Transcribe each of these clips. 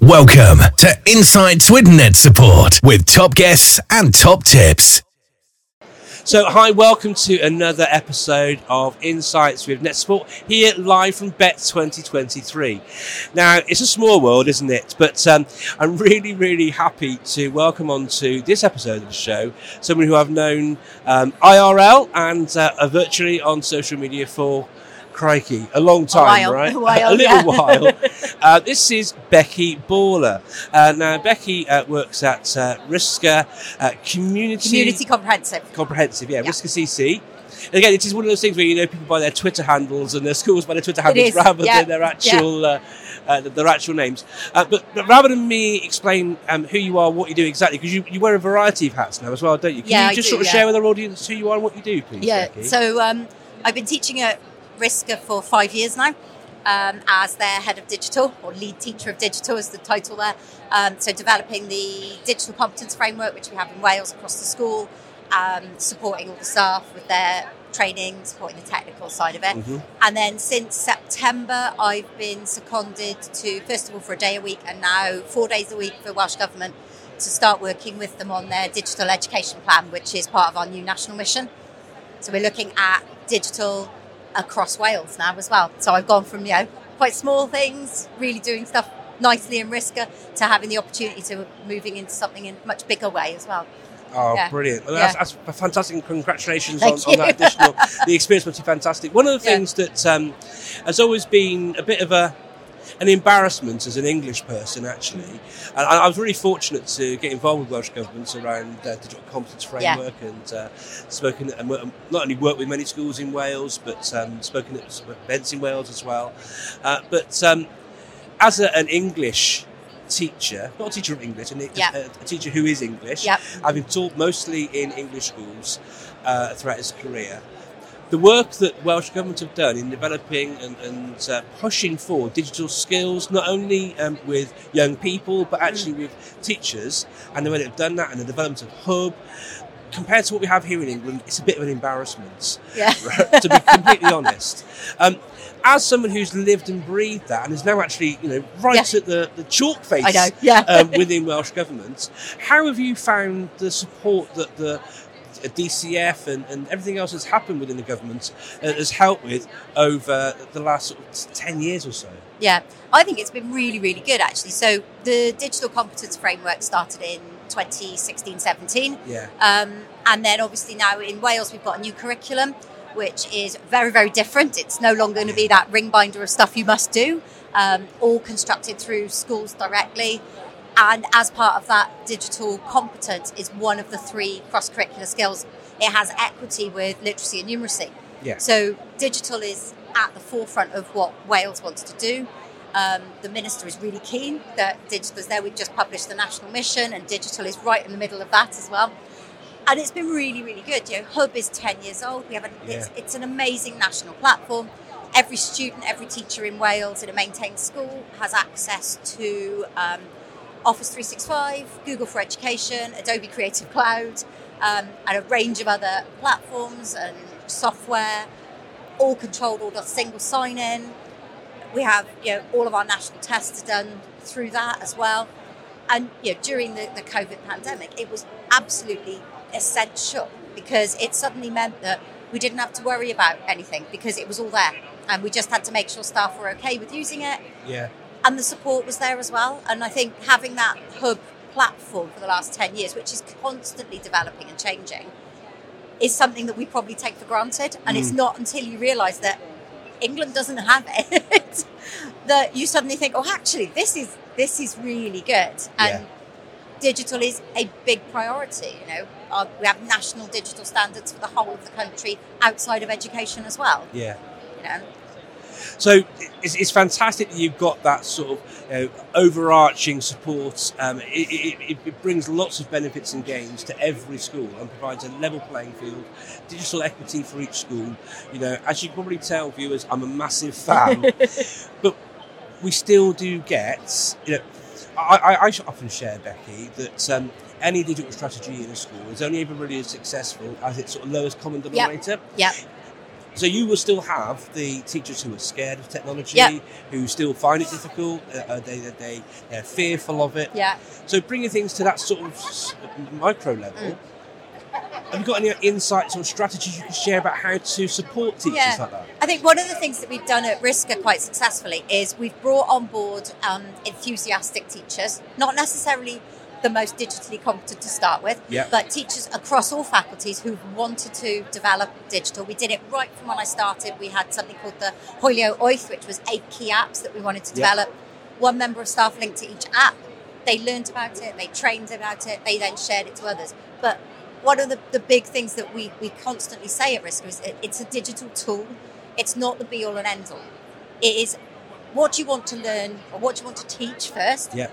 Welcome to Insights with Support with top guests and top tips. So, hi, welcome to another episode of Insights with NetSupport here live from Bett 2023. Now, it's a small world, isn't it? But um, I'm really, really happy to welcome on to this episode of the show someone who I've known um, IRL and uh, virtually on social media for crikey, a long time, while, right? a while, a little yeah. while. Uh, this is Becki Bawler. Uh, now, Becki uh, works at uh, Risca uh, Community, Community comprehensive. Comprehensive, yeah, Yeah. Risca CC. And again, it is one of those things where you know people by their Twitter handles and their schools by their Twitter handles rather yeah, than their actual uh, uh, their actual names. Uh, but, but rather than me explain um, who you are, what you do exactly, because you, you wear a variety of hats now as well, don't you? Can Yeah, you just do, sort of yeah. share with our audience who you are and what you do, please? Yeah. Becki? So um, I've been teaching at Risca for five years now. Um, as their head of digital or lead teacher of digital is the title there. Um, so developing the digital competence framework, which we have in Wales across the school, um, supporting all the staff with their training, supporting the technical side of it. Mhm. And then since September, I've been seconded to first of all for a day a week, and now four days a week for Welsh Government to start working with them on their digital education plan, which is part of our new national mission. So we're looking at digital across Wales now as well. So I've gone from you know quite small things, really doing stuff nicely in Risca, to having the opportunity to moving into something in a much bigger way as well. Oh, Yeah. brilliant! Well, Yeah. that's, that's fantastic. Congratulations on, on that additional. the experience must be fantastic. One of the Yeah. things that um, has always been a bit of a an embarrassment as an English person, actually, and I, was really fortunate to get involved with Welsh governments around uh, digital competence Yeah. framework and uh, spoken and not only worked with many schools in Wales, but um, spoken at events in Wales as well. Uh, but um, as a, an English teacher, not a teacher of English, an, Yeah. a, a teacher who is English, Yep. having taught mostly in English schools uh, throughout his career. The work that Welsh Government have done in developing and, and uh, pushing forward digital skills, not only um, with young people, but actually with teachers, and the way they've done that and the development of Hwb, compared to what we have here in England, it's a bit of an embarrassment Yeah. to be completely honest. Um, as someone who's lived and breathed that and is now actually, you know, right Yeah. at the, the chalk face yeah. um, within Welsh Government, how have you found the support that the DCF and, and everything else that's happened within the government uh, has helped with over the last sort of 10 years or so? Yeah, I think it's been really, really good actually. So the digital competence framework started in 2016 17. Yeah. Um, and then obviously now in Wales we've got a new curriculum which is very, very different. It's no longer going to be that ring binder of stuff you must do, um, all constructed through schools directly. And as part of that, digital competence is one of the three cross curricular skills. It has equity with literacy and numeracy. Yeah. So digital is at the forefront of what Wales wants to do. Um, the minister is really keen that digital is there. We've just published the national mission, and digital is right in the middle of that as well. And it's been really, really good. You know, Hwb is ten years old. We have an, it's, Yeah. it's an amazing national platform. Every student, every teacher in Wales in a maintained school has access to um, Office 365, Google for Education, Adobe Creative Cloud, um, and a range of other platforms and software, all controlled, all done single sign-in. We have, you know, all of our national tests done through that as well. And you know, during the, the COVID pandemic, it was absolutely essential because it suddenly meant that we didn't have to worry about anything because it was all there, and we just had to make sure staff were okay with using it Yeah. And the support was there as well. And I think having that Hwb platform for the last 10 years, which is constantly developing and changing, is something that we probably take for granted. And it's mm. not until you realise that England doesn't have it that you suddenly think, oh, actually, this is this is really good. And Yeah. digital is a big priority. You know, Our, we have national digital standards for the whole of the country outside of education as well. Yeah. You know, So it's, it's fantastic that you've got that sort of you know, overarching support. Um, it, it, it, brings lots of benefits and gains to every school and provides a level playing field, digital equity for each school. You know, as you can probably tell, viewers, I'm a massive fan, but we still do get. You know, I, I, I often share Becki that. Um, any digital strategy in a school is only ever really as successful as its sort of lowest common denominator. yeah, So you will still have the teachers who are scared of technology, Yeah. who still find it difficult, uh, uh, they, they, they, they're fearful of it. Yeah. So bringing things to that sort of micro level, Mm. have you got any insights or strategies you can share about how to support teachers Yeah. like that? I think one of the things that we've done at Risca quite successfully is we've brought on board um, enthusiastic teachers, not necessarily the most digitally competent to start with, Yeah. but teachers across all faculties who've wanted to develop digital. We did it right from when I started. We had something called the Hoilio Oith, which was eight key apps that we wanted to develop. One member of staff linked to each app. They learned about it, they trained about it, they then shared it to others. But one of the, the big things that we, we constantly say at Risca is it, it's a digital tool. It's not the be all and end all. It is what you want to learn or what you want to teach first? Yeah.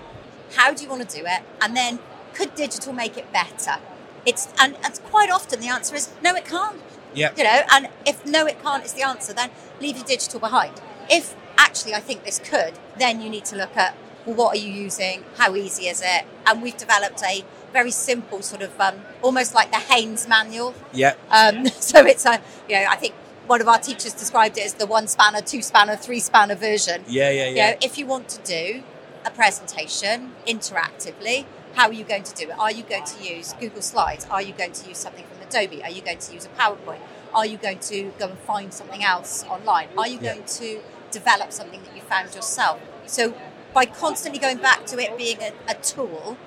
How do you want to do it? And then could digital make it better? It's and, and quite often the answer is no, it can't. Yeah. You know, and if no, it can't is the answer, then leave your digital behind. If actually I think this could, then you need to look at well, what are you using? How easy is it? And we've developed a very simple sort of um, almost like the Haynes manual. Yeah. Um, so it's a, you know, I think one of our teachers described it as the one spanner, two spanner, three spanner version. Yeah, yeah, You yeah. know, if you want to do a presentation interactively, how are you going to do it? Are you going to use Google Slides? Are you going to use something from Adobe? Are you going to use a PowerPoint? Are you going to go and find something else online? Are you Yeah. going to develop something that you found yourself? So by constantly going back to it being a, a tool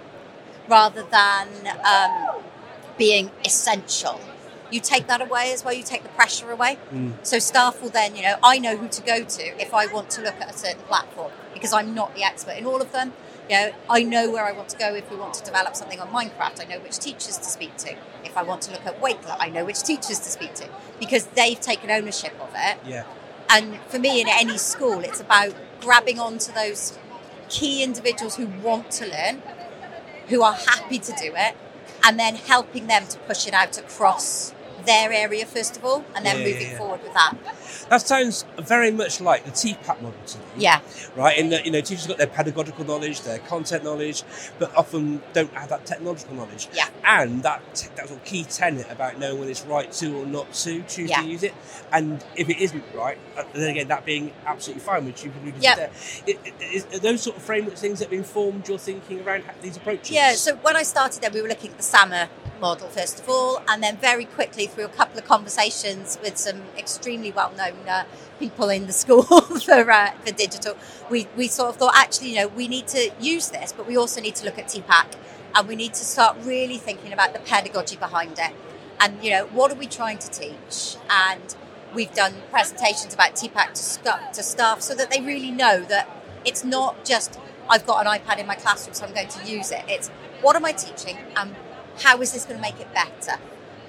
rather than um, being essential, you take that away as well. You take the pressure away. Mm. So staff will then, you know, I know who to go to if I want to look at a certain platform because I'm not the expert in all of them. You know, I know where I want to go if we want to develop something on Minecraft. I know which teachers to speak to. If I want to look at Wakelet, I know which teachers to speak to because they've taken ownership of it. Yeah. And for me, in any school, it's about grabbing onto those key individuals who want to learn, who are happy to do it, and then helping them to push it out across their area first of all, and then Yeah, moving yeah, yeah. forward with that. That sounds very much like the TPACK model to me. Yeah, right? In that you know, teachers got their pedagogical knowledge, their content knowledge, but often don't have that technological knowledge. Yeah. And that te- that sort of key tenet about knowing when it's right to or not to choose Yeah. to use it, and if it isn't right, uh, then again that being absolutely fine, which you've alluded Yeah. to there. It, it, is, are those sort of framework things that have informed your thinking around these approaches? yeah. So when I started there, we were looking at the SAMR model first of all, and then very quickly through a couple of conversations with some extremely well-known uh, people in the school for uh, for digital, we we sort of thought actually, you know, we need to use this, but we also need to look at TPACK, and we need to start really thinking about the pedagogy behind it, and you know, what are we trying to teach, and we've done presentations about TPACK to, st- to staff so that they really know that it's not just I've got an iPad in my classroom, so I'm going to use it. It's what am I teaching? And how is this going to make it better?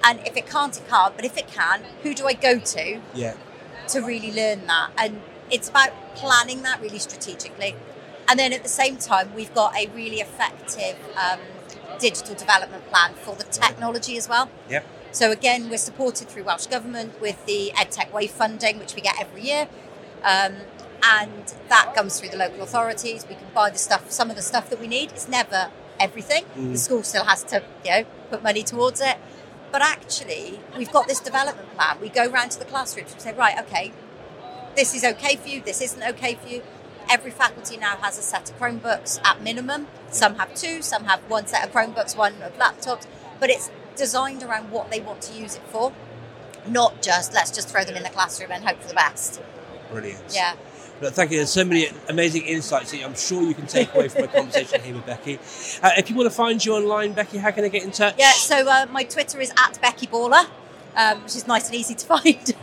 And if it can't, it can't. But if it can, who do I go to Yeah. to really learn that? And it's about planning that really strategically. And then at the same time, we've got a really effective um, digital development plan for the technology as well. Yeah. So again, we're supported through Welsh Government with the EdTech Wave funding, which we get every year. Um, and that comes through the local authorities. We can buy the stuff, some of the stuff that we need. It's never everything. Mm. The school still has to, you know, put money towards it. But actually, we've got this development plan. We go round to the classrooms and say, right, okay, this is okay for you, this isn't okay for you. Every faculty now has a set of Chromebooks at minimum. Some have two, some have one set of Chromebooks, one of laptops, but it's designed around what they want to use it for, not just let's just throw them in the classroom and hope for the best. Brilliant. Yeah. But thank you. There's so many amazing insights that I'm sure you can take away from a conversation here with Becki. Uh, if you want to find you online, Becki, how can I get in touch? Yeah, so uh, my Twitter is at Becki Bawler, um, which is nice and easy to find.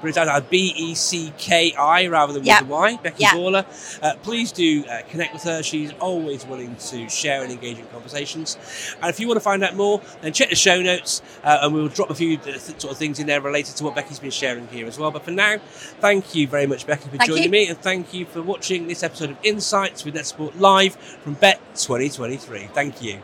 Brilliant. B E C K I rather than Yeah. with the Y. Becki Yeah. Bawler. Uh, please do uh, connect with her. She's always willing to share and engage in conversations. And if you want to find out more, then check the show notes, uh, and we'll drop a few uh, th- sort of things in there related to what Becki's been sharing here as well. But for now, thank you very much, Becki, for Thank joining you. me, and thank you for watching this episode of Insights with NetSupport Live from Bett 2023. Thank you.